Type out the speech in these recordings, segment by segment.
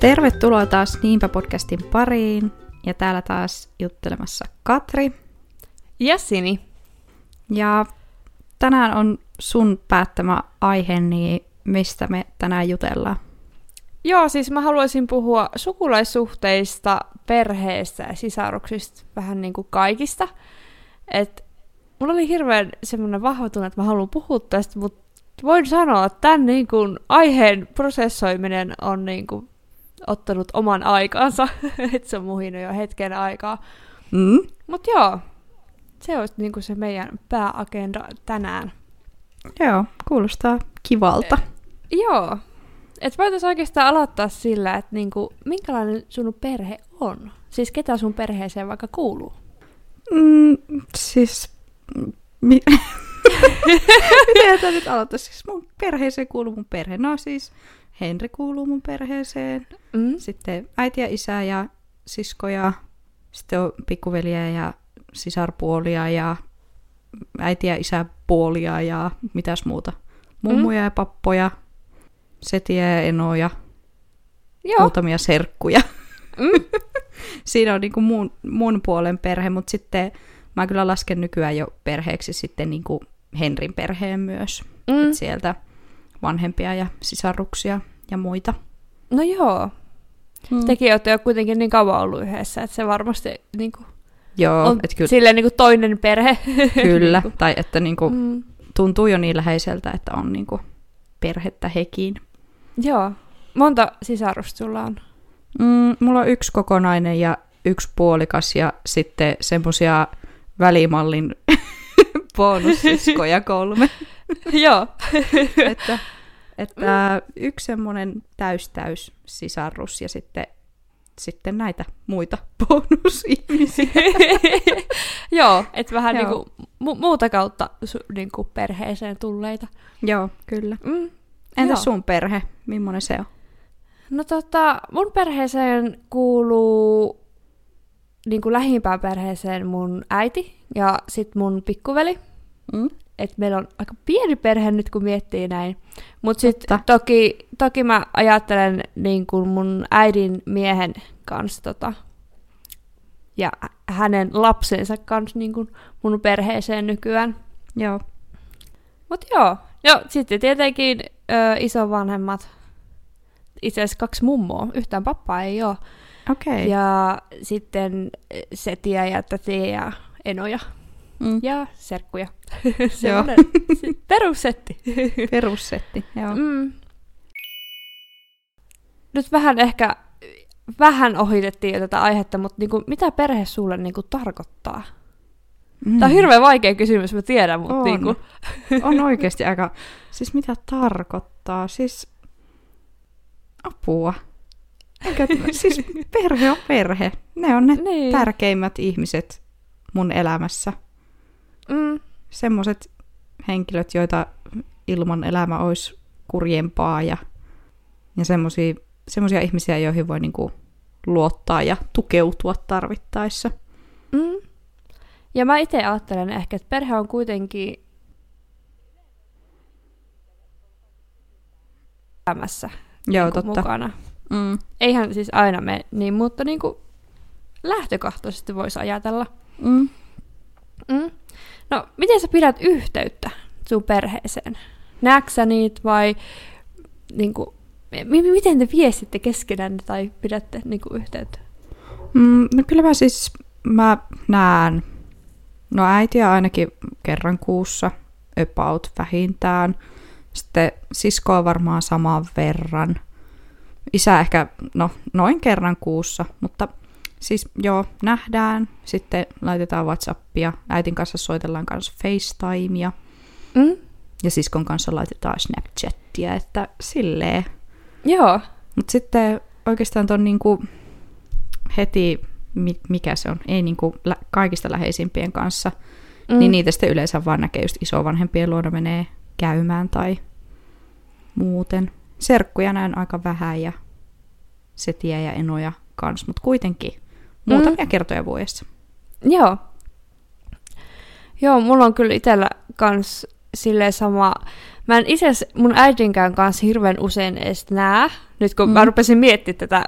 Tervetuloa taas Niinpä podcastin pariin. Ja täällä taas juttelemassa Katri. Ja Sini. Ja tänään on sun päättämä aihe, niin mistä me tänään jutellaan? Joo, siis mä haluaisin puhua sukulaissuhteista, perheestä ja sisaruksista, vähän niin kuin kaikista. Et mulla oli hirveän semmoinen vahva tunne, että mä haluan puhua tästä, mutta voin sanoa, että tämän niin kuin aiheen prosessoiminen on niin kuin ottanut oman aikansa, että se on muhinut jo hetken aikaa. Mm? Mutta joo, se olisi niin kuin se meidän pääagenda tänään. Joo, kuulostaa kivalta. E- joo. Et voitaisiin oikeastaan aloittaa sillä, että niinku, minkälainen sun perhe on? Siis ketä sun perheeseen vaikka kuuluu? Mm, siis... Mi- Miten tämä nyt aloittaa? Siis mun perheeseen kuuluu mun perhe. No siis Henri kuuluu mun perheeseen. Mm? Sitten äiti ja isä ja sisko ja sitten on pikkuveliä ja sisarpuolia ja äiti ja isä puolia ja mitäs muuta. Mummuja mm. ja pappoja, setiä ja enoja, Joo. muutamia serkkuja. Mm. Siinä on niinku mun, mun puolen perhe, mutta sitten mä kyllä lasken nykyään jo perheeksi sitten niinku Henrin perheen myös. Mm. Et sieltä vanhempia ja sisaruksia ja muita. No joo. Mm. Tekin olette jo kuitenkin niin kauan ollut yhdessä, että se varmasti niinku, Joo, on et kyllä, silleen niinku toinen perhe. kyllä. Niinku. tai että niinku, mm. tuntuu jo niin läheiseltä, että on niinku perhettä hekin. Joo. Monta sisarusta sulla on? Mm, mulla on yksi kokonainen ja yksi puolikas ja sitten semmosia välimallin bonussiskoja kolme. joo. että, että yksi semmoinen täys täys sisarus ja sitten, sitten näitä muita bonusihmisiä. joo, että vähän Joo. niinku mu- muuta kautta su- niinku perheeseen tulleita. Joo, kyllä. Mm. Entä Joo. sun perhe? Millainen se on? No tota, mun perheeseen kuuluu niin kuin lähimpään perheeseen mun äiti ja sit mun pikkuveli. Mm? Et meillä on aika pieni perhe nyt, kun miettii näin. Mutta sitten toki, toki mä ajattelen niin kuin mun äidin miehen kanssa tota, ja hänen lapsensa kanssa niin kuin mun perheeseen nykyään. Joo. Mutta joo, joo sitten tietenkin ö, isovanhemmat, itse asiassa kaksi mummoa, yhtään pappaa ei ole. Okei. Ja sitten setiä ja tätiä ja enoja Mm. ja serkkuja. Se- perussetti. Perussetti, joo. mm. Nyt vähän ehkä, vähän ohitettiin jo tätä aihetta, mutta niinku, mitä perhe sulle niinku tarkoittaa? Mm. Tämä on hirveän vaikea kysymys, mä tiedän, mutta On. niinku, on oikeasti aika... Siis mitä tarkoittaa? Siis apua. Eikä, siis perhe on perhe. Ne on ne niin. tärkeimmät ihmiset mun elämässä. Mm, Semmoiset henkilöt, joita ilman elämä olisi kurjempaa ja, ja semmoisia ihmisiä, joihin voi niinku luottaa ja tukeutua tarvittaessa. mm. Ja mä itse ajattelen ehkä, että perhe on kuitenkin elämässä Joo, niinku totta. mukana. Mm. Eihän siis aina me niin, mutta niin kuin lähtökohtaisesti voisi ajatella. Mm. Mm. No, miten sä pidät yhteyttä sun perheeseen? Näetkö sä niitä vai niin kuin, m- miten te viestitte keskenään tai pidätte niin kuin, yhteyttä? Mm, no kyllä mä siis, mä näen, no äitiä ainakin kerran kuussa, about vähintään. Sitten siskoa varmaan saman verran. Isä ehkä, no noin kerran kuussa, mutta siis joo, nähdään. Sitten laitetaan Whatsappia. Äitin kanssa soitellaan kanssa FaceTimea. Mm? Ja siskon kanssa laitetaan Snapchattia, että silleen. Joo. Mutta sitten oikeastaan ton niinku heti, mi- mikä se on, ei niinku lä- kaikista läheisimpien kanssa, mm. niin niitä sitten yleensä vaan näkee just isovanhempien luona menee käymään tai muuten. Serkkuja näen aika vähän ja setiä ja enoja kans, mutta kuitenkin muutamia Mm. kertoja vuodessa. Joo. Joo, mulla on kyllä itsellä kans silleen sama. Mä en itse mun äidinkään kanssa hirveän usein edes näe. Nyt kun mm. mä rupesin miettimään tätä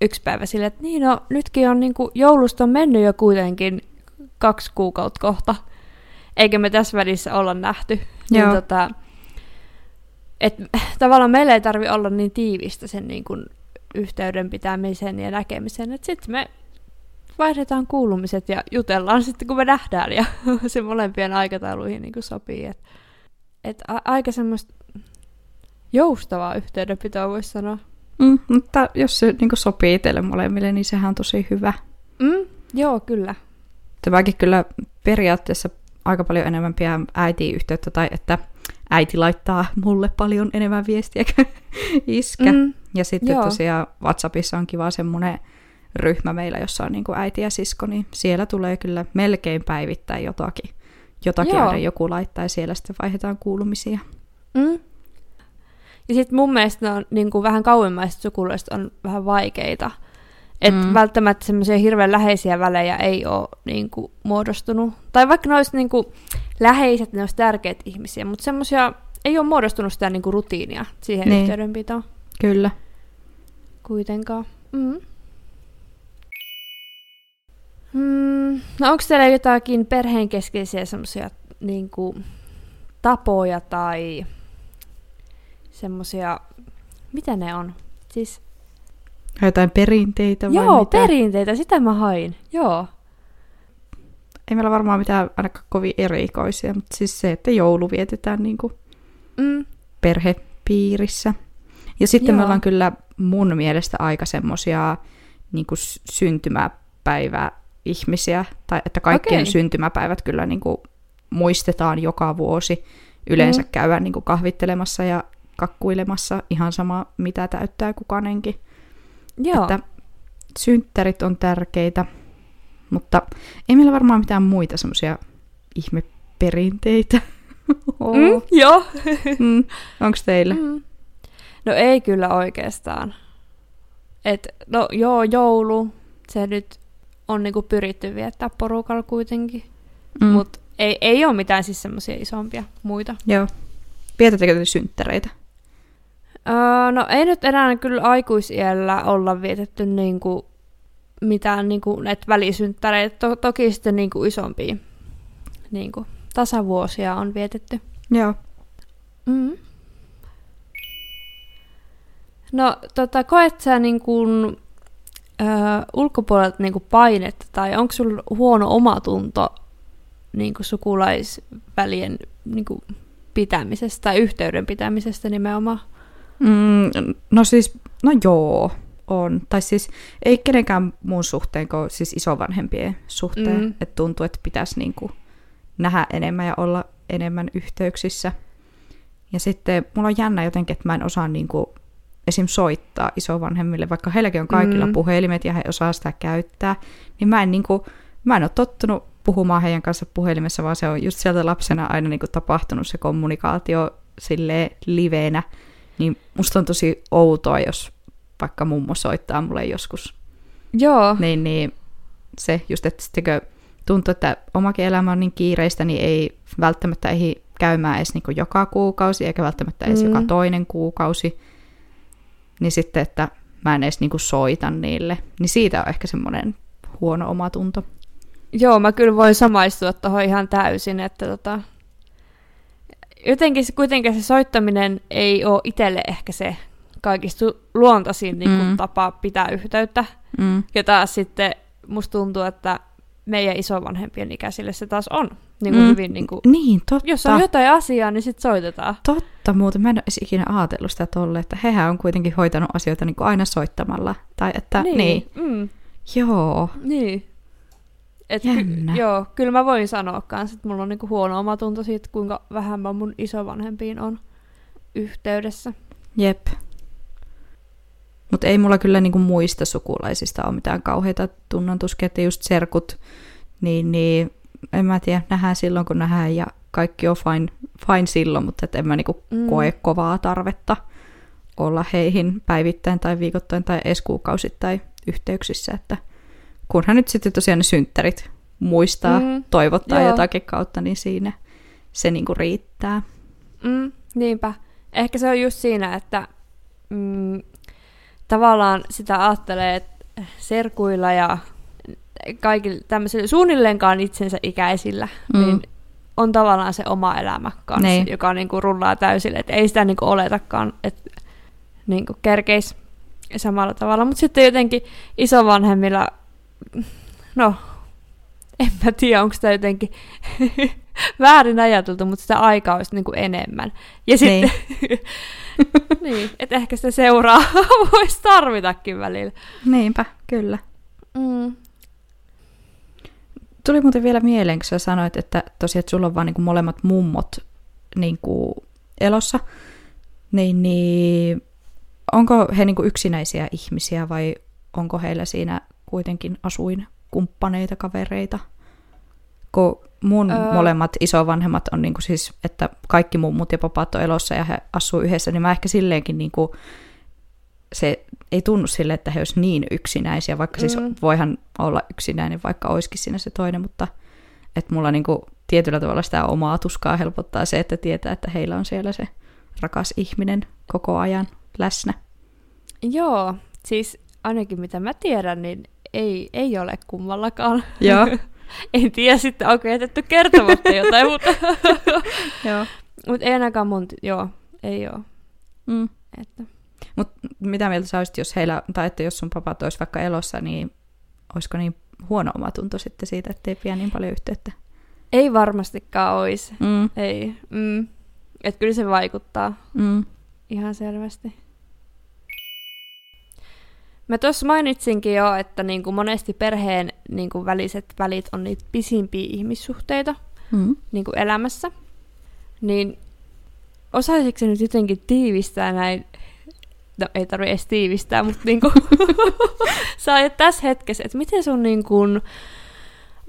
yksi päivä silleen, että niin no, nytkin on niinku, joulusta on mennyt jo kuitenkin kaksi kuukautta kohta. Eikä me tässä välissä olla nähty. Niin Joo. Niin, tota, et, tavallaan meillä ei tarvi olla niin tiivistä sen niin kuin, yhteyden pitämisen ja näkemisen, että sitten me vaihdetaan kuulumiset ja jutellaan sitten, kun me nähdään, ja se molempien aikatauluihin niin sopii. Et, et a- aika semmoista joustavaa yhteydenpitoa voisi sanoa. Mm, mutta jos se niin sopii teille molemmille, niin sehän on tosi hyvä. Mm, joo, kyllä. Tämäkin kyllä periaatteessa aika paljon enemmän pidän äitiin yhteyttä, tai että äiti laittaa mulle paljon enemmän viestiä kuin iskä. Mm, ja sitten joo. tosiaan WhatsAppissa on kiva semmoinen ryhmä meillä, jossa on niin kuin äiti ja sisko, niin siellä tulee kyllä melkein päivittäin jotakin, jotakin Joo. aina joku laittaa ja siellä sitten vaihdetaan kuulumisia. Mm. Ja sitten mun mielestä ne on niin kuin vähän kauemmaiset sukulaiset on vähän vaikeita. Että mm. välttämättä semmoisia hirveän läheisiä välejä ei ole niin kuin, muodostunut. Tai vaikka ne olisi niin kuin, läheiset, ne olisi tärkeitä ihmisiä, mutta semmoisia ei ole muodostunut sitä niin kuin, rutiinia siihen niin. yhteydenpitoon. Kyllä. Kuitenkaan. Mm. Mm, no onko teillä jotakin perheen keskeisiä semmoisia niin tapoja tai semmoisia, mitä ne on? Siis... Jotain perinteitä vai Joo, mitä? perinteitä, sitä mä hain. Joo. Ei meillä varmaan mitään ainakaan kovin erikoisia, mutta siis se, että joulu vietetään niin kuin mm. perhepiirissä. Ja sitten Joo. me ollaan kyllä mun mielestä aika semmosia niin syntymäpäivä ihmisiä, tai että kaikkien okay. syntymäpäivät kyllä niin kuin muistetaan joka vuosi. Yleensä mm. käydään niin kuin kahvittelemassa ja kakkuilemassa ihan sama, mitä täyttää kukanenkin. Joo. Että synttärit on tärkeitä, mutta ei meillä varmaan mitään muita semmoisia ihmeperinteitä. oh. mm, joo. mm. Onko teillä? Mm. No ei kyllä oikeastaan. Et, no joo, joulu, se nyt on niinku pyritty viettää porukalla kuitenkin. Mm. Mutta ei, ei ole mitään siis semmoisia isompia muita. Joo. Vietättekö te synttäreitä? Öö, no ei nyt enää kyllä aikuisiellä olla vietetty niinku mitään niinku näitä välisynttäreitä. To- toki sitten niinku isompia niinku, tasavuosia on vietetty. Joo. Mm. No tota, koet sä niin kuin, ö, ulkopuolelta niin kuin painetta tai onko sulla huono omatunto niin kuin sukulaisvälien niin kuin pitämisestä tai yhteyden pitämisestä nimenomaan? Mm, no siis, no joo, on. Tai siis ei kenenkään muun suhteen kuin siis isovanhempien suhteen. Mm. Että tuntuu, että pitäisi niin kuin nähdä enemmän ja olla enemmän yhteyksissä. Ja sitten mulla on jännä jotenkin, että mä en osaa niin kuin esim. soittaa isovanhemmille, vaikka heilläkin on kaikilla mm. puhelimet ja he osaa sitä käyttää, niin mä en, niin kuin, mä en ole tottunut puhumaan heidän kanssa puhelimessa, vaan se on just sieltä lapsena aina niin kuin tapahtunut se kommunikaatio sille liveenä, niin musta on tosi outoa, jos vaikka mummo soittaa mulle joskus. Joo. Niin, niin se just, että sittenkö tuntuu, että omakin elämä on niin kiireistä, niin ei välttämättä ehdi käymään edes niin joka kuukausi, eikä välttämättä edes mm. joka toinen kuukausi niin sitten, että mä en edes niinku soita niille, niin siitä on ehkä semmoinen huono omatunto. Joo, mä kyllä voin samaistua tuohon ihan täysin, että tota, jotenkin se, kuitenkin se soittaminen ei ole itselle ehkä se kaikista luontaisin niin mm. tapa pitää yhteyttä. Mm. Ja taas sitten musta tuntuu, että meidän isovanhempien ikäisille se taas on niin kuin mm. hyvin... Niin, kuin, niin, totta. Jos on jotain asiaa, niin sitten soitetaan. Totta, muuten mä en ole ikinä ajatellut sitä tolle, että hehän on kuitenkin hoitanut asioita niin kuin aina soittamalla. Tai että, niin. niin. Mm. Joo. Niin. Et ky- joo, kyllä mä voin sanoa kanssa, että mulla on niinku huono omatunto siitä, kuinka vähän mä mun isovanhempiin on yhteydessä. Jep. Mutta ei mulla kyllä niinku muista sukulaisista ole mitään kauheita tunnantuskia, että just serkut, niin, niin en mä tiedä, nähdään silloin kun nähdään ja kaikki on fine, fine silloin, mutta et en mä niinku mm. koe kovaa tarvetta olla heihin päivittäin tai viikoittain tai edes kuukausittain yhteyksissä, että kunhan nyt sitten tosiaan ne synttärit muistaa mm, toivottaa joo. jotakin kautta, niin siinä, se niinku riittää. Mm, niinpä. Ehkä se on just siinä, että mm, tavallaan sitä ajattelee, että serkuilla ja kaikilla tämmöisillä suunnilleenkaan itsensä ikäisillä, mm. niin on tavallaan se oma elämä kanssa, niin. joka niinku rullaa täysille. Et ei sitä niinku oletakaan, että niinku kerkeis samalla tavalla. Mutta sitten jotenkin isovanhemmilla, no en mä tiedä, onko sitä jotenkin väärin ajateltu, mutta sitä aikaa olisi niin kuin enemmän. Ja sitten, niin. niin, että ehkä sitä seuraa voisi tarvitakin välillä. Niinpä, kyllä. Mm. Tuli muuten vielä mieleen, kun sä sanoit, että tosiaan, että sulla on vaan niin kuin molemmat mummot niin kuin elossa, niin, niin onko he niin kuin yksinäisiä ihmisiä vai onko heillä siinä kuitenkin asuinkumppaneita, kavereita? Kun mun öö... molemmat isovanhemmat on niin kuin siis, että kaikki mummut ja papat on elossa ja he asuu yhdessä, niin mä ehkä silleenkin niin kuin, se ei tunnu sille, että he olisivat niin yksinäisiä, vaikka siis mm. siis voihan olla yksinäinen, vaikka olisikin siinä se toinen, mutta että mulla niin kuin tietyllä tavalla sitä omaa tuskaa helpottaa se, että tietää, että heillä on siellä se rakas ihminen koko ajan läsnä. Joo, siis ainakin mitä mä tiedän, niin ei, ei ole kummallakaan. Joo. en tiedä sitten, onko jätetty kertomatta jotain, mutta... joo. Mutta ei ainakaan mun, joo, ei ole. Mm. Että. Mut mitä mieltä sä olisit, jos heillä, tai että jos sun papat olisi vaikka elossa, niin olisiko niin huono omatunto sitten siitä, ettei pidä niin paljon yhteyttä? Ei varmastikaan olisi. Mm. Ei. Mm. Että kyllä se vaikuttaa. Mm. Ihan selvästi. Mä tuossa mainitsinkin jo, että niin kuin monesti perheen niin kuin väliset välit on niitä pisimpiä ihmissuhteita mm. niin kuin elämässä. Niin osaisitko nyt jotenkin tiivistää näin, no ei tarvitse edes tiivistää, mutta niin kuin sä tässä hetkessä, että miten sun niin kuin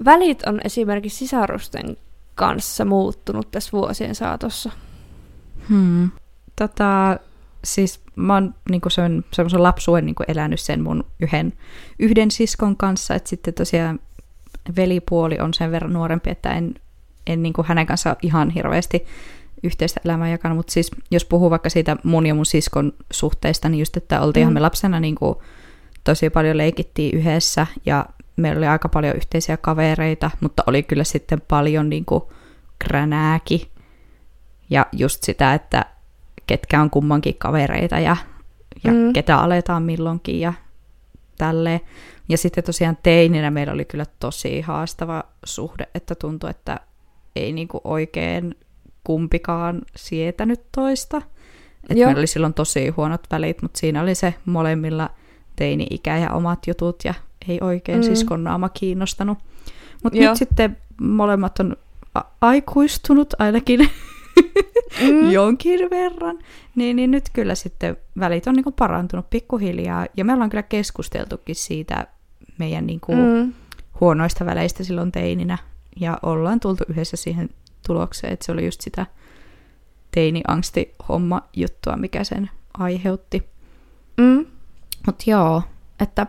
välit on esimerkiksi sisarusten kanssa muuttunut tässä vuosien saatossa? Hmm. Tota, siis mä oon niin sen, semmoisen lapsuuden niin elänyt sen mun yhden, yhden siskon kanssa, että sitten tosiaan velipuoli on sen verran nuorempi, että en, en niin hänen kanssaan ihan hirveästi yhteistä elämää jakanut, mutta siis jos puhuu vaikka siitä mun ja mun siskon suhteista, niin just, että oltiinhan mm. me lapsena niin kuin, tosi paljon leikittiin yhdessä ja meillä oli aika paljon yhteisiä kavereita, mutta oli kyllä sitten paljon niin kuin, kränääkin ja just sitä, että ketkä on kummankin kavereita ja, ja mm. ketä aletaan milloinkin ja tälleen. Ja sitten tosiaan teininä meillä oli kyllä tosi haastava suhde, että tuntui, että ei niinku oikein kumpikaan sietänyt toista. Et meillä oli silloin tosi huonot välit, mutta siinä oli se molemmilla teini-ikä ja omat jutut ja ei oikein mm. siskon naama kiinnostanut. Mutta nyt sitten molemmat on a- aikuistunut ainakin mm. jonkin verran, niin, niin nyt kyllä sitten välit on niinku parantunut pikkuhiljaa. Ja me ollaan kyllä keskusteltukin siitä meidän niinku mm. huonoista väleistä silloin teininä. Ja ollaan tultu yhdessä siihen tulokseen, että se oli just sitä teini-angsti-homma juttua, mikä sen aiheutti. Mm. Mutta joo, että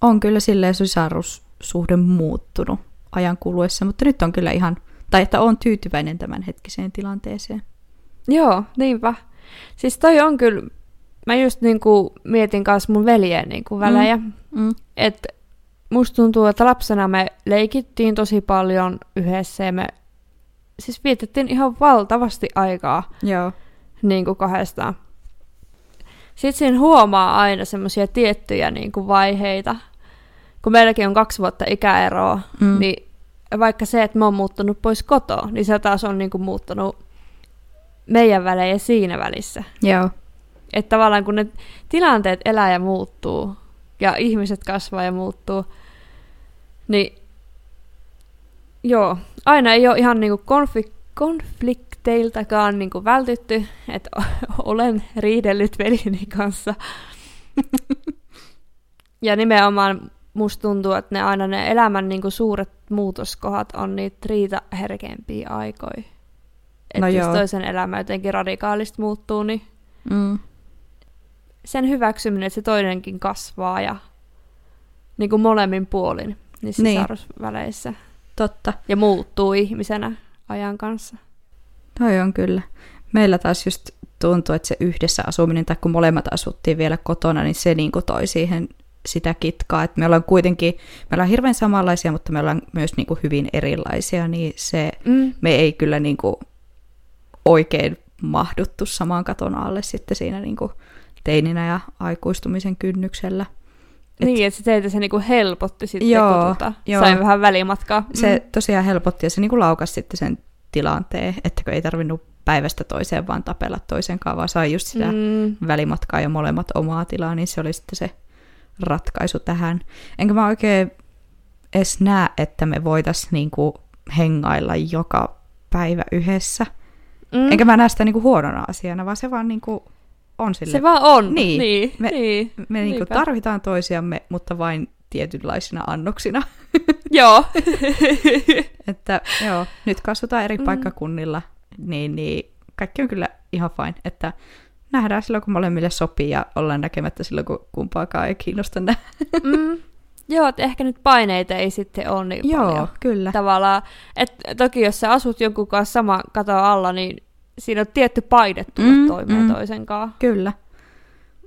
on kyllä silleen sisarussuhde muuttunut ajan kuluessa, mutta nyt on kyllä ihan tai että on tyytyväinen tämän hetkiseen tilanteeseen. Joo, niinpä. Siis toi on kyllä, mä just niinku mietin kanssa mun veljeen niinku välejä, mm. Mm. että musta tuntuu, että lapsena me leikittiin tosi paljon yhdessä ja me siis vietettiin ihan valtavasti aikaa Joo. Niin kuin kahdestaan. Sitten siinä huomaa aina semmoisia tiettyjä niin kuin vaiheita. Kun meilläkin on kaksi vuotta ikäeroa, mm. niin vaikka se, että mä oon muuttanut pois kotoa, niin se taas on niinku muuttanut meidän välejä siinä välissä. Joo. Että tavallaan kun ne tilanteet elää ja muuttuu, ja ihmiset kasvaa ja muuttuu, niin joo, aina ei ole ihan niinku konflik- konflikteiltakaan niinku vältytty, että olen riidellyt veljeni kanssa. ja nimenomaan musta tuntuu, että ne aina ne elämän niin kuin suuret muutoskohat on niitä riita herkempiä aikoja. Että no jos toisen elämä jotenkin radikaalisti muuttuu, niin mm. sen hyväksyminen, että se toinenkin kasvaa ja niin kuin molemmin puolin niissä niin. sisarusväleissä. Totta. Ja muuttuu ihmisenä ajan kanssa. Toi on kyllä. Meillä taas just tuntuu, että se yhdessä asuminen, tai kun molemmat asuttiin vielä kotona, niin se niin kuin toi siihen sitä kitkaa, että me ollaan kuitenkin, me ollaan hirveän samanlaisia, mutta me ollaan myös niin kuin hyvin erilaisia, niin se, mm. me ei kyllä niin kuin oikein mahduttu samaan katon alle sitten siinä niin kuin teininä ja aikuistumisen kynnyksellä. Et, niin, että se teitä se niinku helpotti sitten, joo, kun tota, joo. sai vähän välimatkaa. Se mm. tosiaan helpotti ja se niinku laukasi sitten sen tilanteen, että ei tarvinnut päivästä toiseen vaan tapella toisen kanssa, vaan sai just sitä mm. välimatkaa ja molemmat omaa tilaa, niin se oli sitten se ratkaisu tähän. Enkä mä oikein edes näe, että me voitaisiin niinku hengailla joka päivä yhdessä. Mm. Enkä mä näe sitä niinku huonona asiana, vaan se vaan niinku on sille. Se vaan on. Niin. niin me niin, me niinku tarvitaan toisiamme, mutta vain tietynlaisina annoksina. joo. että joo, nyt kasvataan eri mm. paikkakunnilla, niin, niin kaikki on kyllä ihan fine. Että nähdään silloin, kun molemmille sopii ja ollaan näkemättä silloin, kun kumpaakaan ei kiinnosta mm. Joo, että ehkä nyt paineita ei sitten ole niin Joo, paljon. kyllä. Tavallaan, että toki jos sä asut jonkun kanssa sama kato alla, niin siinä on tietty paine tulla mm, toimeen mm, toisen kanssa. Kyllä.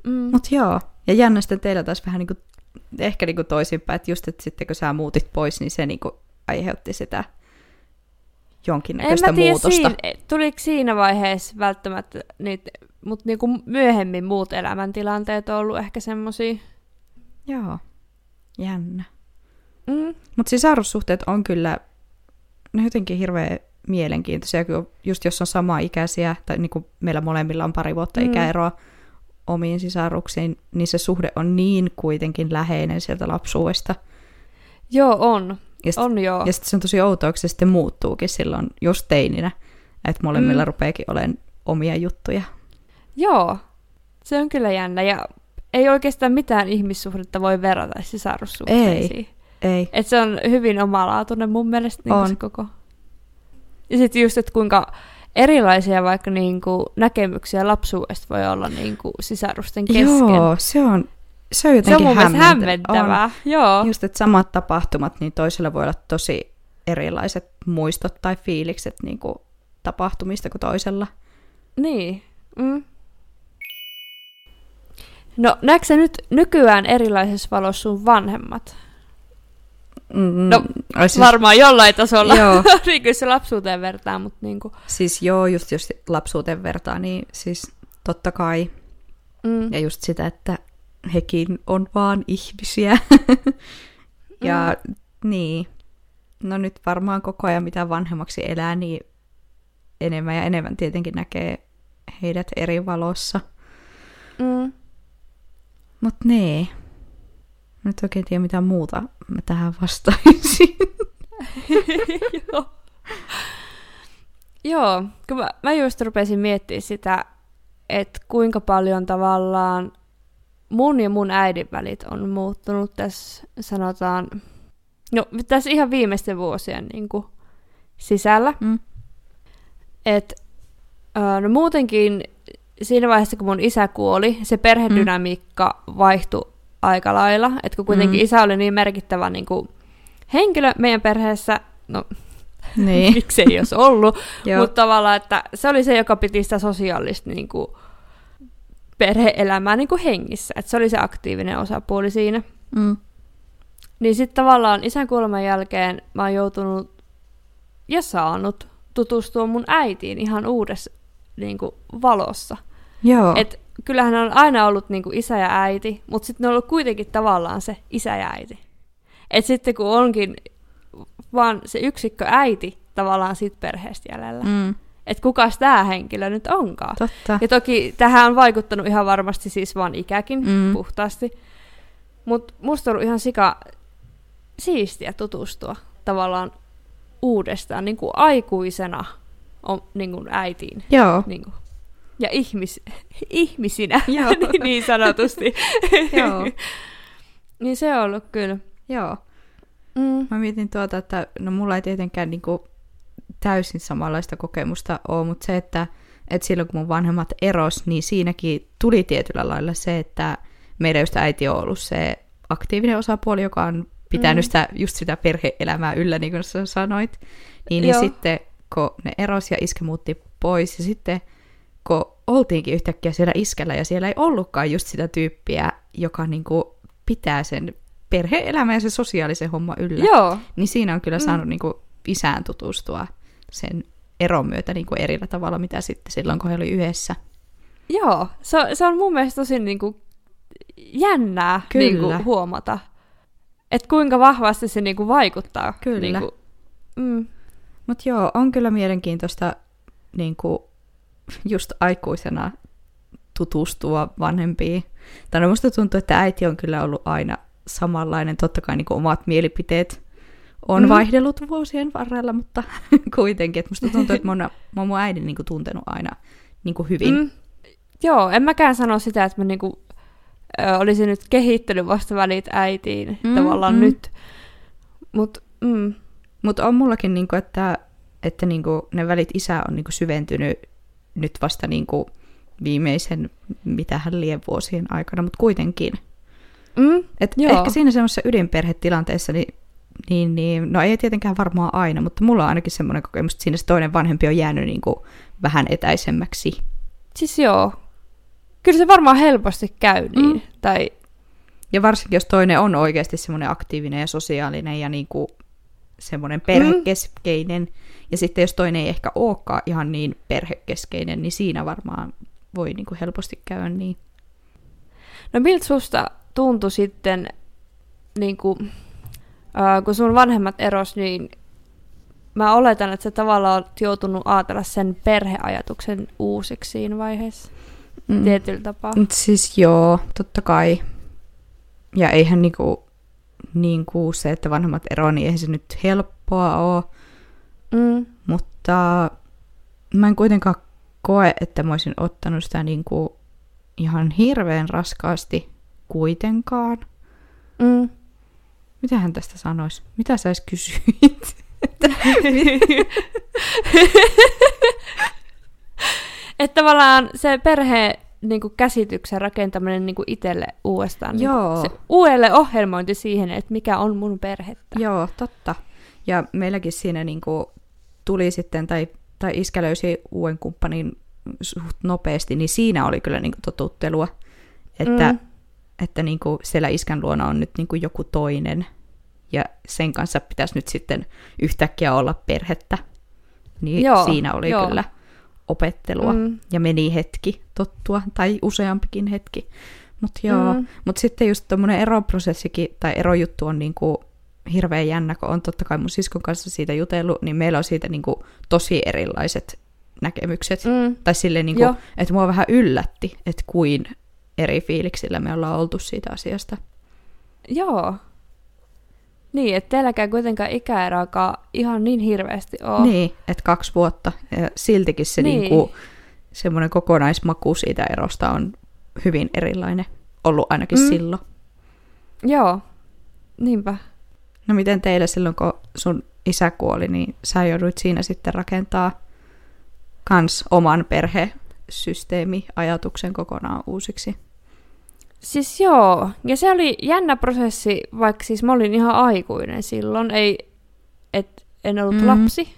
Mm. Mutta joo, ja jännä sitten teillä taas vähän niin kuin, ehkä niin kuin toisinpäin, että just, että sitten kun sä muutit pois, niin se niin kuin aiheutti sitä jonkinnäköistä en mä tiedä, muutosta. Siinä, tuliko siinä vaiheessa välttämättä niitä, mutta niin kuin myöhemmin muut elämäntilanteet on ollut ehkä semmosia. Joo, jännä. Mm. Mutta sisarussuhteet on kyllä, ne jotenkin hirveän mielenkiintoisia, just jos on sama ikäisiä, tai niin kuin meillä molemmilla on pari vuotta mm. ikäeroa omiin sisaruksiin, niin se suhde on niin kuitenkin läheinen sieltä lapsuudesta. Joo, on. Ja sit, on joo. Ja sitten se on tosi outoa, kun se sitten muuttuukin silloin just teininä, että molemmilla mm. rupeekin olemaan omia juttuja. Joo, se on kyllä jännä. Ja ei oikeastaan mitään ihmissuhdetta voi verrata sisarussuhteisiin. Ei, ei. Et se on hyvin omalaatuinen mun mielestä niin on. se koko ja sitten just, että kuinka erilaisia vaikka niinku näkemyksiä lapsuudesta voi olla niinku sisarusten kesken. Joo, se on, se on jotenkin se on hämmentävää. hämmentävää. On. Joo. Just, että samat tapahtumat, niin toisella voi olla tosi erilaiset muistot tai fiilikset niinku tapahtumista kuin toisella. Niin. Mm. No, näetkö nyt nykyään erilaisessa valossa sun vanhemmat? Mm, no, siis, varmaan jollain tasolla, joo. niin kuin se lapsuuteen vertaa, mutta niin kuin. Siis joo, just jos lapsuuteen vertaa, niin siis totta kai. Mm. Ja just sitä, että hekin on vaan ihmisiä. ja mm. niin, no nyt varmaan koko ajan mitä vanhemmaksi elää, niin enemmän ja enemmän tietenkin näkee heidät eri valossa. Mm. Mutta nee, nyt oikein tiedä mitä muuta mä tähän vastaisin. Joo. Joo, kun mä, mä just rupesin miettimään sitä, että kuinka paljon tavallaan mun ja mun äidin välit on muuttunut tässä, sanotaan, no tässä ihan viimeisten vuosien niin kuin, sisällä. Mm. Et, no muutenkin siinä vaiheessa, kun mun isä kuoli, se perhedynamiikka mm. vaihtui aika lailla. Että kun kuitenkin mm. isä oli niin merkittävä niin kuin henkilö meidän perheessä, no niin. miksi ei olisi ollut, mutta tavallaan, että se oli se, joka piti sitä sosiaalista niin kuin, perhe-elämää niin kuin hengissä. Että se oli se aktiivinen osapuoli siinä. Mm. Niin sitten tavallaan isän kuoleman jälkeen mä oon joutunut ja saanut tutustua mun äitiin ihan uudessa niin kuin, valossa. Joo. Et kyllähän on aina ollut niin kuin isä ja äiti, mutta sitten ne on ollut kuitenkin tavallaan se isä ja äiti. Et sitten kun onkin vaan se yksikkö äiti tavallaan siitä perheestä jäljellä. Mm. Että kukas tämä henkilö nyt onkaan. Totta. Ja toki tähän on vaikuttanut ihan varmasti siis vaan ikäkin mm. puhtaasti. Mutta musta on ollut ihan sika siistiä tutustua tavallaan uudestaan niin kuin aikuisena on, niin kuin äitiin. Joo. Niin kuin ja ihmis, ihmisinä, niin, niin sanotusti. Joo. niin se on ollut kyllä. Joo. Mm. Mä mietin tuota, että no mulla ei tietenkään niinku täysin samanlaista kokemusta ole, mutta se, että, että silloin kun mun vanhemmat eros, niin siinäkin tuli tietyllä lailla se, että meidän just äiti on ollut se aktiivinen osapuoli, joka on pitänyt mm. sitä, just sitä perhe-elämää yllä, niin kuin sä sanoit. Niin, niin sitten kun ne eros ja iskä muutti pois. Ja sitten kun oltiinkin yhtäkkiä siellä iskällä ja siellä ei ollutkaan just sitä tyyppiä, joka niinku pitää sen perhe-elämän ja se sosiaalisen homma yllä, Joo. niin siinä on kyllä saanut mm. niinku isään tutustua sen eron myötä niinku erillä tavalla, mitä sitten silloin, kun he oli yhdessä. Joo, se, se on mun mielestä tosi niinku jännää niinku Kyllä. huomata, että kuinka vahvasti se niinku vaikuttaa. Kyllä. Niinku, mm, Mutta joo, on kyllä mielenkiintoista niinku, just aikuisena tutustua vanhempiin. Tai no musta tuntuu, että äiti on kyllä ollut aina samanlainen. Totta kai niinku omat mielipiteet on Mm. vaihdellut vuosien varrella, mutta kuitenkin. Et musta tuntuu, että mä oon, mun äidin niinku tuntenut aina niinku hyvin. Mm. joo, en mäkään sano sitä, että mä niinku, ö, olisin nyt kehittänyt vasta välit äitiin Mm, tavallaan mm. nyt. Mut, mm, Mutta on mullakin, niinku, että, että niinku, ne välit isä on niinku syventynyt nyt vasta niinku, viimeisen, mitähän lie vuosien aikana, mutta kuitenkin. mm, Et Joo. ehkä siinä semmoisessa ydinperhetilanteessa, niin, niin, niin, no ei tietenkään varmaan aina, mutta mulla on ainakin semmoinen kokemus, että siinä se toinen vanhempi on jäänyt niin kuin vähän etäisemmäksi. siis joo. Kyllä se varmaan helposti käy niin. Mm. Tai, Ja varsinkin, jos toinen on oikeasti semmoinen aktiivinen ja sosiaalinen ja niin kuin semmoinen perhekeskeinen, mm. Ja sitten jos toinen ei ehkä olekaan ihan niin perhekeskeinen, niin siinä varmaan voi niin kuin helposti käydä niin. no miltä susta tuntui sitten, niin kuin, äh, kun sun vanhemmat eros, niin mä oletan, että sä tavallaan oot joutunut ajatella sen perheajatuksen uusiksi siinä vaiheessa. Mm. Tietyllä tapaa. Mut siis joo, totta kai. Ja eihän niinku, niin kuin se, että vanhemmat ero, niin eihän se nyt helppoa ole. Mm. Mutta mä en kuitenkaan koe, että mä olisin ottanut sitä niinku ihan hirveän raskaasti kuitenkaan. Mm. Mitähän tästä sanoisi? Mitä sä edes kysyit? että tavallaan se perhe niin kuin käsityksen rakentaminen niin kuin itselle uudestaan. Niin Joo. kuin se uudelle ohjelmointi siihen, että mikä on mun perhettä. Joo, totta. Ja meilläkin siinä niinku tuli sitten, tai, tai iskä löysi uuden kumppanin suht nopeasti, niin siinä oli kyllä niinku totuttelua, että, Mm. että niinku siellä iskän luona on nyt niinku joku toinen, ja sen kanssa pitäisi nyt sitten yhtäkkiä olla perhettä. Niin Joo, siinä oli joo. kyllä opettelua, Mm. ja meni hetki tottua, tai useampikin hetki. Mutta joo, Mm. mm. Mutta sitten just tuommoinen eroprosessikin tai erojuttu on niinku hirveän jännä, kun on totta kai mun siskon kanssa siitä jutellut, niin meillä on siitä niinku tosi erilaiset näkemykset. Mm. Tai silleen, niinku, Joo. että mua vähän yllätti, että kuin eri fiiliksillä me ollaan oltu siitä asiasta. Joo. Niin, että teilläkään kuitenkaan ikäeroakaan ihan niin hirveästi ole. Niin, että kaksi vuotta. Ja siltikin se Niin. niin. niinku, semmoinen kokonaismaku siitä erosta on hyvin erilainen. Ollut ainakin mm. silloin. Joo. Niinpä. No miten teille silloin, kun sun isä kuoli, niin sä jouduit siinä sitten rakentaa kans oman perhesysteemi-ajatuksen kokonaan uusiksi. Siis joo, ja se oli jännä prosessi, vaikka siis mä olin ihan aikuinen silloin, ei, et, en ollut mm. Mhm. lapsi.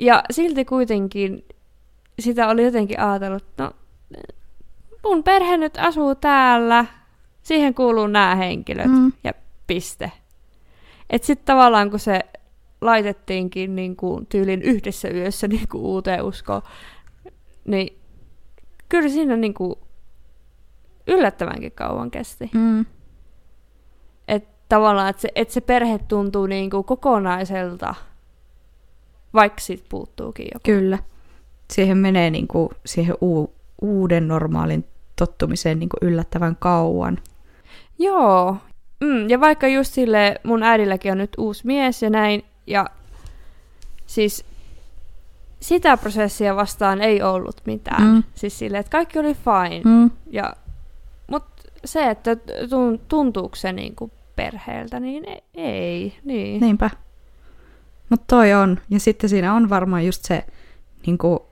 Ja silti kuitenkin sitä oli jotenkin ajatellut, no mun perhe nyt asuu täällä, siihen kuuluu nämä henkilöt Mm. ja piste. Et sitten tavallaan kun se laitettiinkin niin kuin tyylin yhdessä yössä niin kuin uuteen uskoon, niin kyllä siinä niin kuin yllättävänkin kauan kesti. Mm. Että tavallaan, että se, et se perhe tuntuu niin kuin kokonaiselta, vaikka siitä puuttuukin joku. Kyllä. Siihen menee niinku, siihen uu- uuden normaalin tottumiseen niinku yllättävän kauan. Joo. Mm, ja vaikka just sille mun äidilläkin on nyt uusi mies ja näin, ja siis sitä prosessia vastaan ei ollut mitään. Mm. Siis silleen, että kaikki oli fine. Mm. Ja, mut se, että tun- tuntuuko se niinku perheeltä, niin e- ei. Niin. Niinpä. Mutta toi on. Ja sitten siinä on varmaan just se, niinku,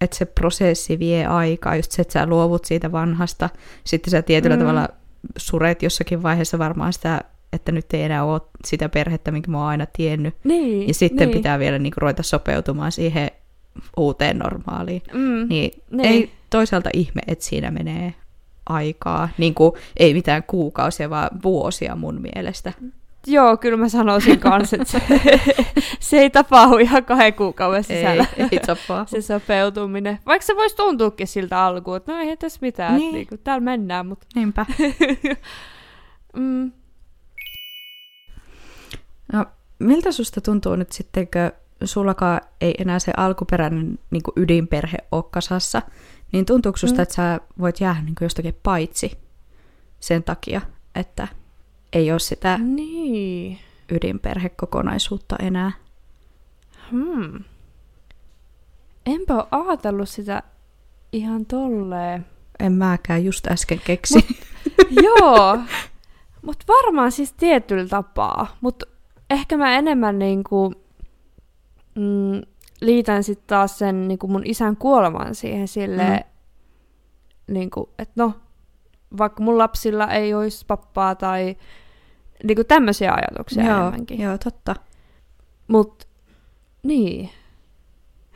että se prosessi vie aikaa, just se, että sä luovut siitä vanhasta. Sitten sä tietyllä mm. tavalla suret jossakin vaiheessa varmaan sitä, että nyt ei enää ole sitä perhettä, minkä mä oon aina tiennyt. Niin, Ja sitten niin. pitää vielä niinku ruveta sopeutumaan siihen uuteen normaaliin. Mm. Niin, Niin. ei toisaalta ihme, että siinä menee aikaa. Niin kuin, ei mitään kuukausia, vaan vuosia mun mielestä. Joo, kyllä mä sanoisin kanssa, että se, se ei tapahdu ihan kahden kuukauden sisällä. Ei, ei tapaa. se sopeutuminen. Vaikka se voisi tuntuukin siltä alkuun, että no ei tässä mitään, niin. Niin. että niinku, täällä mennään, mutta... Niinpä. Mm. No, miltä susta tuntuu nyt sitten, kun sullakaan ei enää se alkuperäinen niin kuin ydinperhe ole kasassa, niin tuntuuko susta, Mm. että sä voit jäädä niin kuin jostakin paitsi sen takia, että ei ole sitä Niin. ydinperhekokonaisuutta enää? Hmm. Enpä ole ajatellut sitä ihan tolleen. En mäkään just äsken keksi. Joo, mutta varmaan siis tietyllä tapaa. Mutta ehkä mä enemmän niinku, mm, liitän sitten taas sen niinku mun isän kuoleman siihen silleen, mm. niinku, että no, vaikka mun lapsilla ei olisi pappaa tai niinku tämmöisiä ajatuksia joo, enemmänkin. joo, totta. Mut, niin.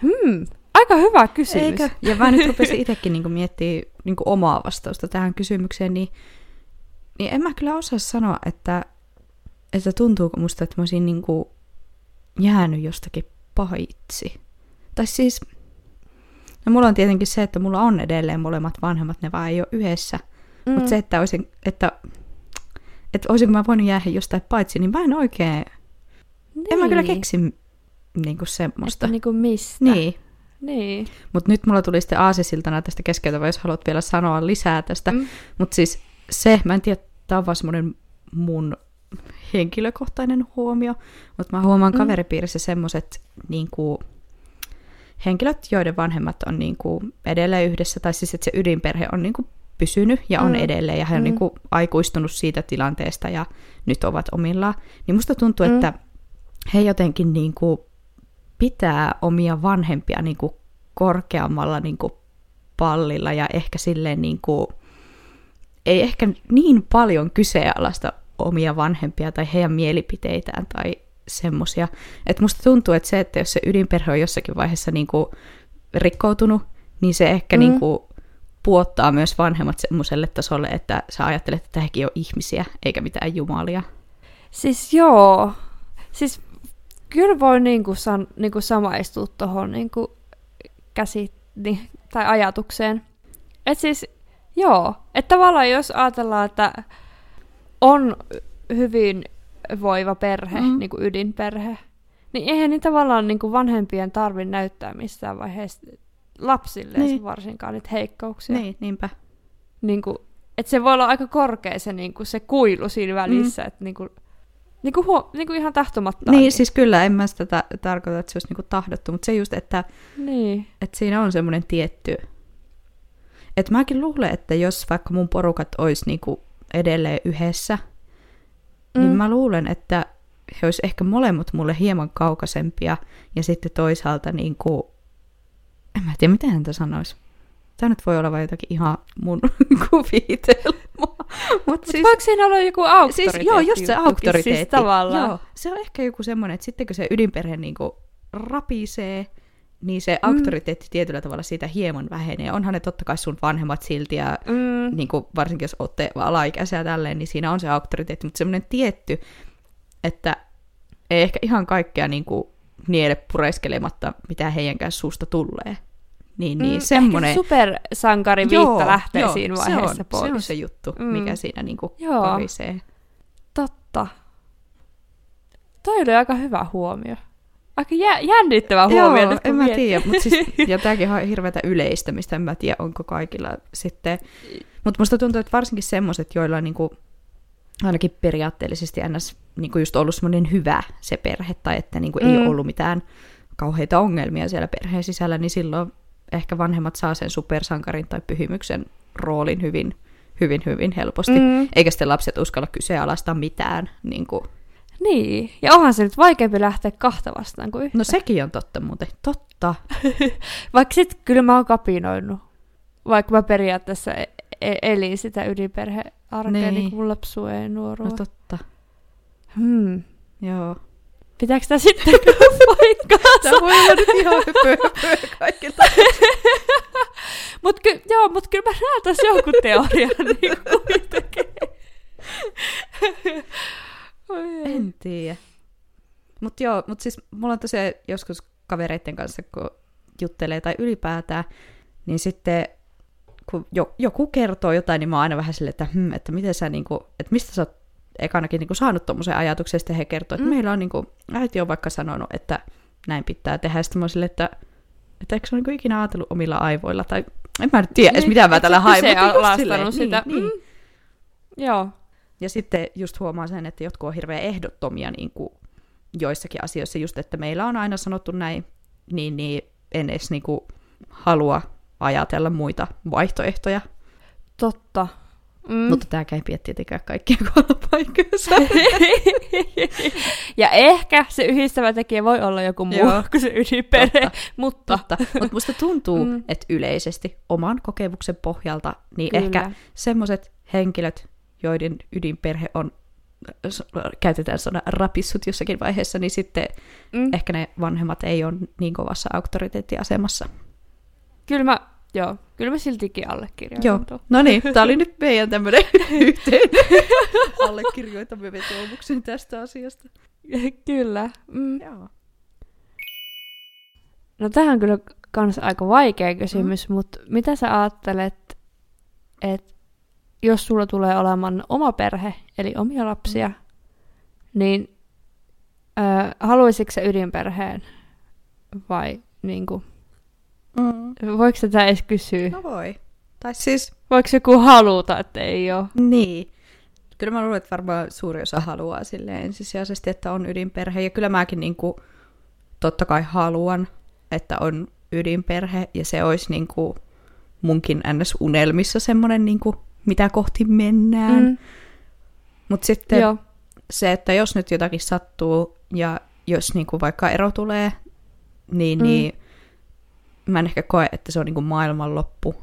Hmm, aika hyvä kysymys. Eikö? Ja mä nyt rupesin itsekin niinku miettimään niinku omaa vastausta tähän kysymykseen, niin, niin en mä kyllä osaa sanoa, että, että tuntuuko musta, että mä olisin niinku jäänyt jostakin paitsi. Tai siis, no mulla on tietenkin se, että mulla on edelleen molemmat vanhemmat, ne vaan ei ole yhdessä. Mm. Mutta se, että, olisin, että, että olisinko mä voinut jäädä jostain paitsi, niin mä en oikein, niin. en mä kyllä keksi niinku semmoista. Että niinku mistä. Niin, Niin. mutta nyt mulla tuli sitten aasisiltana tästä keskeltä, jos haluat vielä sanoa lisää tästä. Mm. Mutta siis se, mä en tiedä, tämä on vaan semmoinen mun henkilökohtainen huomio, mutta mä huomaan Mm. kaveripiirissä semmoiset niin henkilöt, joiden vanhemmat on niin kuin edelleen yhdessä, tai siis että se ydinperhe on niin kuin pysynyt ja on Mm. edelleen, ja he on Mm. niin kuin aikuistunut siitä tilanteesta ja nyt ovat omillaan. Niin musta tuntuu, Mm. että he jotenkin niin kuin pitää omia vanhempia niin kuin korkeammalla niin kuin pallilla ja ehkä silleen niin kuin, ei ehkä niin paljon kyseenalaista omia vanhempia tai heidän mielipiteitään tai semmosia. Että musta tuntuu, että se, että jos se ydinperhe on jossakin vaiheessa niin kuin rikkoutunut, niin se ehkä mm. niin kuin puottaa myös vanhemmat semmoiselle tasolle, että sä ajattelet, että hekin on ihmisiä eikä mitään jumalia. Siis joo. Siis kyllä voi niinku, san, niinku samaistua tuohon niinku käsi, niin, tai ajatukseen. Et siis joo, että tavallaan jos ajatellaan, että on hyvin voiva perhe, mm. Mm. niinku ydinperhe, niin eihän niin tavallaan niinku vanhempien tarvi näyttää missään vaiheessa lapsille niin. Niin. varsinkaan niitä heikkouksia. Niin, niinpä. Niinku, että se voi olla aika korkea se, niinku, se kuilu siinä välissä, mm. että niinku, niinku, huo, niinku ihan tahtomattaan. Niin, siis kyllä, en mä sitä ta- tarkoita, että se olisi niinku tahdottu, mutta se just, että Niin. että siinä on semmoinen tietty... Että mäkin luulen, että jos vaikka mun porukat olisi niinku edelleen yhdessä, mm. niin Mm. mä luulen, että he olisi ehkä molemmat mulle hieman kaukaisempia ja sitten toisaalta niinku... En mä tiedä, miten häntä sanoisi. Tämä nyt voi olla vain jotakin ihan mun kuvitelmaa. Mut Mut siis, voiko siinä olla joku auktoriteetti? Siis, joo, just se auktoriteetti. Siis tavallaan. Joo, se on ehkä joku semmoinen, että sitten kun se ydinperhe niinku rapisee, niin se auktoriteetti tietyllä tavalla siitä hieman vähenee. Onhan ne totta kai sun vanhemmat silti, ja Mm, niin kuin, varsinkin jos olette alaikäisiä tälleen, niin siinä on se auktoriteetti, mutta semmoinen tietty, että ei ehkä ihan kaikkea niin kuin, niele pureskelematta, mitä heidänkään suusta tulee. Niin, niin mm, semmoinen... Supersankari viitta lähtee siinä vaiheessa se on, pois. Se on se juttu, Mm. mikä siinä niin kuin Joo. korisee. Totta. Toi oli aika hyvä huomio. Aika jä- jännittävä huomio Joo, nyt, en mä tiedä, mutta siis, ja tämäkin on hirveätä yleistämistä, en mä tiedä, onko kaikilla sitten. Mutta musta tuntuu, että varsinkin semmoiset, joilla on niinku, ainakin periaatteellisesti ns. Niinku just ollut semmoinen hyvä se perhe, tai että niinku ei Mm. ole ollut mitään kauheita ongelmia siellä perheen sisällä, niin silloin ehkä vanhemmat saa sen supersankarin tai pyhimyksen roolin hyvin, hyvin, hyvin helposti. Mm. Eikä sitten lapset uskalla kyseenalaistaa mitään. Niin kuin. niin, ja onhan se nyt vaikeampi lähteä kahta vastaan kuin yhtä. No sekin on totta muuten. Totta. Vaikka sit kyllä mä oon kapinoinut. Vaikka mä periaatteessa e- e- elin sitä ydinperhearkea niin. Niin. niin kuin lapsuuden ja nuoruuden. No totta. hmm. Joo. Pitääkö sitä sitten vai veikkaan. Tämä voi olla nyt ihan höpö, höpö kaikilta. Mut ky- joo, mut kyllä mä näen tässä jonkun teorian niin kuitenkin. En tiedä. Mutta joo, mutta siis mulla on tosiaan joskus kavereiden kanssa, kun juttelee tai ylipäätään, niin sitten kun jo, joku kertoo jotain, niin mä oon aina vähän silleen, että, hmm, että miten sä niinku, että mistä sä oot ekanakin niinku saanut tuommoisen ajatuksen, ja sitten he kertoo, että Mm. mm. meillä on niinku, äiti on vaikka sanonut, että näin pitää tehdä, sitten mä oon silleen, että, että eikö se ole niinku ikinä ajatellut omilla aivoilla, tai en mä nyt tiedä edes, Niin, mitä mä tällä haen, mutta kyseenalaistanut silleen, sitä. Niin, niin. Mm. Joo. Ja sitten just huomaa sen, että jotkut on hirveän ehdottomia niin kuin joissakin asioissa, just että meillä on aina sanottu näin, niin, niin en edes niin kuin halua ajatella muita vaihtoehtoja. Totta. Mm. Mutta tämä ei pidä tietenkään kaikkia koulupaikkoissa. ja ehkä se yhdistävä tekijä voi olla joku muu Joo. kuin se ydinperhe, Totta. mutta Totta. Mutta musta tuntuu, Mm. että yleisesti oman kokemuksen pohjalta, niin Kyllä. ehkä semmoiset henkilöt, joiden ydinperhe on, käytetään sana rapissut jossakin vaiheessa, niin sitten mm, ehkä ne vanhemmat ei ole niin kovassa auktoriteettiasemassa. Kyllä mä, joo, kyllä mä siltikin allekirjoitan Joo. tuon. No niin, tämä oli nyt meidän tämmöinen yhteinen allekirjoitamme vetoomuksen tästä asiasta. kyllä. Mm. Joo. No tähän on kyllä kans aika vaikea kysymys, mm. mutta mitä sä ajattelet, että jos sulla tulee olemaan oma perhe, eli omia lapsia, mm. niin ö, haluaisitko sä ydinperheen vai niinku, Mm. voiko tätä edes kysyä? No voi. Tai siis, Voiko joku haluta, että ei ole? niin. Kyllä mä luulen, että varmaan suuri osa haluaa sille ensisijaisesti, että on ydinperhe. Ja kyllä mäkin niin kuin, totta kai haluan, että on ydinperhe. Ja se olisi niin kuin, munkin NS-unelmissa semmoinen, niin kuin, mitä kohti mennään. Mm. Mutta sitten Joo. se, että jos nyt jotakin sattuu ja jos niin kuin vaikka ero tulee, niin, Mm. niin mä en ehkä koe, että se on niin kuin maailmanloppu.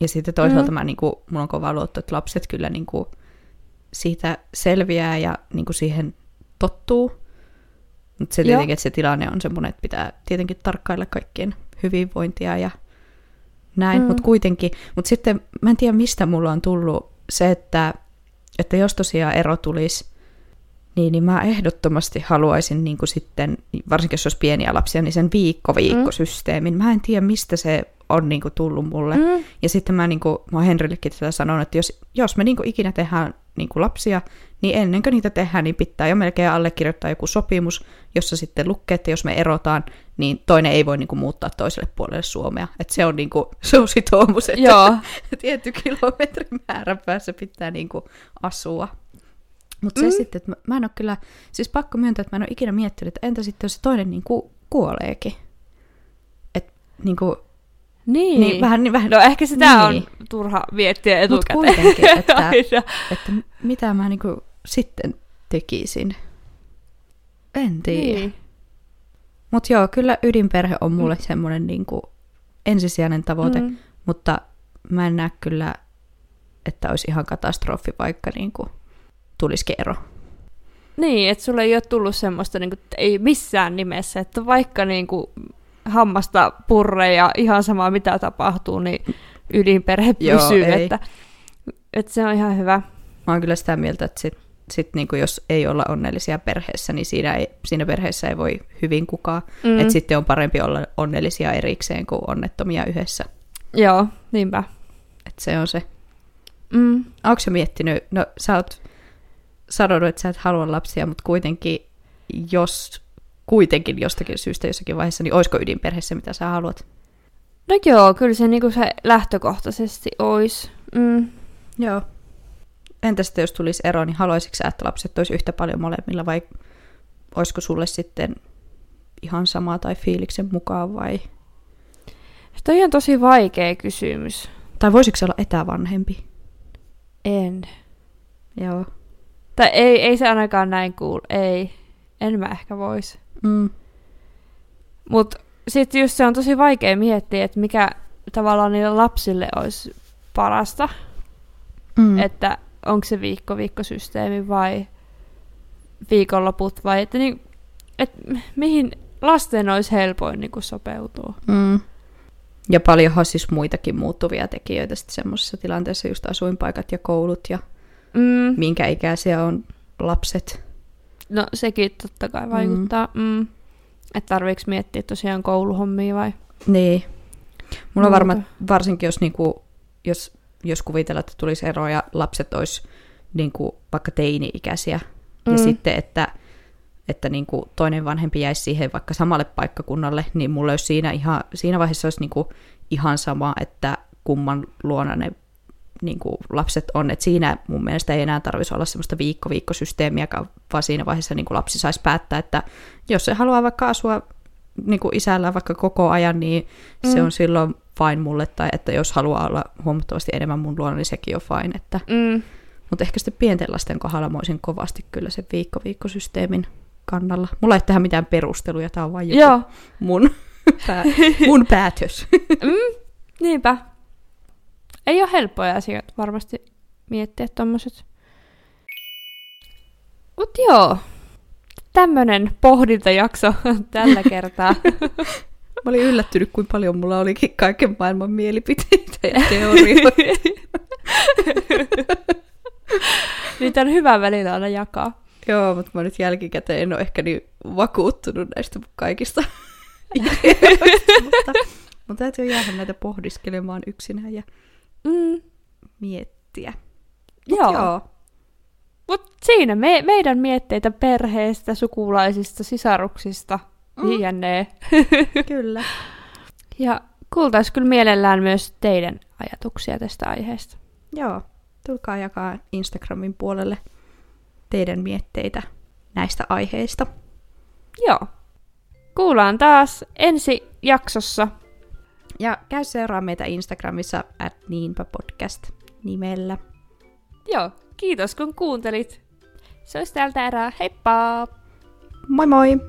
Ja sitten toisaalta Mm. mä niin kuin, mulla on kova luotto, että lapset kyllä niin kuin siitä selviää ja niin kuin siihen tottuu. Mutta se Joo. tietenkin, että se tilanne on semmoinen, että pitää tietenkin tarkkailla kaikkien hyvinvointia ja näin, mm. mutta kuitenkin. Mutta sitten mä en tiedä, mistä mulla on tullut se, että, että jos tosiaan ero tulisi, niin, niin mä ehdottomasti haluaisin niin kuin sitten, varsinkin jos olisi pieniä lapsia, niin sen viikko-viikkosysteemin. Mä en tiedä, mistä se on niin kuin tullut mulle. Mm. Ja sitten mä, niin kuin, mä oon Henrillekin tätä sanonut, että jos, jos me niin kuin ikinä tehdään niin kuin lapsia, niin ennen kuin niitä tehdään, niin pitää jo melkein allekirjoittaa joku sopimus, jossa sitten lukee, että jos me erotaan, niin toinen ei voi niin kuin muuttaa toiselle puolelle Suomea. Että se on, niin kuin, se on sitoumus, että Joo. tietty kilometrin määrän päässä pitää niin kuin asua. Mutta se Mm. sitten, että mä, mä en ole kyllä, siis pakko myöntää, että mä en ole ikinä miettinyt, että entä sitten jos se toinen niin kuin kuoleekin. Että niin kuin, Niin. niin, vähän, niin, vähän No ehkä sitä niin. on turha miettiä etukäteen. kuitenkin, että- että mitä mä niinku sitten tekisin. En tiedä. Niin. Niin. Mutta joo, kyllä ydinperhe on mulle mm. semmoinen niinku ensisijainen tavoite, mm. Mutta mä en näe kyllä, että olisi ihan katastrofi, vaikka niinku tulisikin ero. Niin, että sulle ei ole tullut semmoista, niin kuin, ei missään nimessä, että vaikka niin kuin, hammasta purre ja ihan sama mitä tapahtuu, niin ydinperhe Joo, pysyy, ei. että, että se on ihan hyvä. Mä oon kyllä sitä mieltä, että sit, sit niinku jos ei olla onnellisia perheessä, niin siinä, ei, siinä perheessä ei voi hyvin kukaan. Mm. Että sitten on parempi olla onnellisia erikseen kuin onnettomia yhdessä. Joo, niinpä. Että se on se. Mm. Onko sä miettinyt, no sä oot sanonut, että sä et halua lapsia, mutta kuitenkin, jos kuitenkin jostakin syystä jossakin vaiheessa, niin olisiko ydinperhe se, mitä sä haluat? No joo, kyllä se, niin kuin se lähtökohtaisesti olisi. Mm. Joo. Entä sitten, jos tulisi ero, niin haluaisitko sä, että lapset olisi yhtä paljon molemmilla, vai olisiko sulle sitten ihan sama tai fiiliksen mukaan, vai... Toi on tosi vaikea kysymys. Tai voisiko se olla etävanhempi? En. Joo. Tai ei, ei se ainakaan näin kuulu. Ei. En mä ehkä vois. Mm. Mutta sitten just se on tosi vaikea miettiä, että mikä tavallaan niille lapsille olisi parasta. Mm. Että onko se viikko-viikkosysteemi vai viikonloput vai että niin, et mihin lasten olisi helpoin niin kuin sopeutua. Mm. Ja paljonhan siis muitakin muuttuvia tekijöitä sitten semmoisessa tilanteessa, just asuinpaikat ja koulut ja Mm. minkä ikäisiä on lapset. No sekin totta kai vaikuttaa. Mm. Mm. Että tarviiko miettiä tosiaan kouluhommia vai? Niin. Mulla on varma, varsinkin jos, niinku, jos, jos kuvitellaan, että tulisi ero ja lapset olisi niinku, vaikka teini-ikäisiä, mm. ja Mm. sitten, että, että niinku, toinen vanhempi jäisi siihen vaikka samalle paikkakunnalle, niin mulla olisi siinä, ihan, siinä vaiheessa olisi niinku, ihan sama, että kumman luona ne niinku, lapset on. Et siinä mun mielestä ei enää tarvitsisi olla semmoista viikko-viikkosysteemiä, vaan siinä vaiheessa niinku, lapsi saisi päättää, että jos se haluaa vaikka asua niin kuin isällä vaikka koko ajan, niin mm. se Mm. on silloin fine mulle, tai että jos haluaa olla huomattavasti enemmän mun luona, niin sekin on fine. Että, Mm. mutta ehkä sitten pienten lasten kohdalla mä olisin kovasti kyllä sen viikko-viikkosysteemin kannalla. Mulla ei tähän mitään perusteluja, tämä on vain joku Joo, mun, pää, mun päätös. mm, niinpä. Ei ole helppoja asioita varmasti miettiä tommoset. Mut joo, tämmönen pohdintajakso tällä kertaa. Mä olin yllättynyt, kuinka paljon mulla olikin kaiken maailman mielipiteitä ja teorioita. Niitä on hyvä välillä aina jakaa. Joo, mutta mä nyt jälkikäteen en ole ehkä niin vakuuttunut näistä kaikista ideoista, mutta mun täytyy jäädä näitä pohdiskelemaan yksinään ja Mm, miettiä. joo. Joo. Mut siinä me, meidän mietteitä perheestä, sukulaisista, sisaruksista, Mm. jne. Kyllä. Ja kuultais kyllä mielellään myös teidän ajatuksia tästä aiheesta. Joo. Tulkaa jakaa Instagramin puolelle teidän mietteitä näistä aiheista. Joo. Kuullaan taas ensi jaksossa. Ja käy seuraa meitä Instagramissa at niinpä podcast nimellä. Joo, kiitos kun kuuntelit. Se olisi täältä erää. Heippa! Moi moi!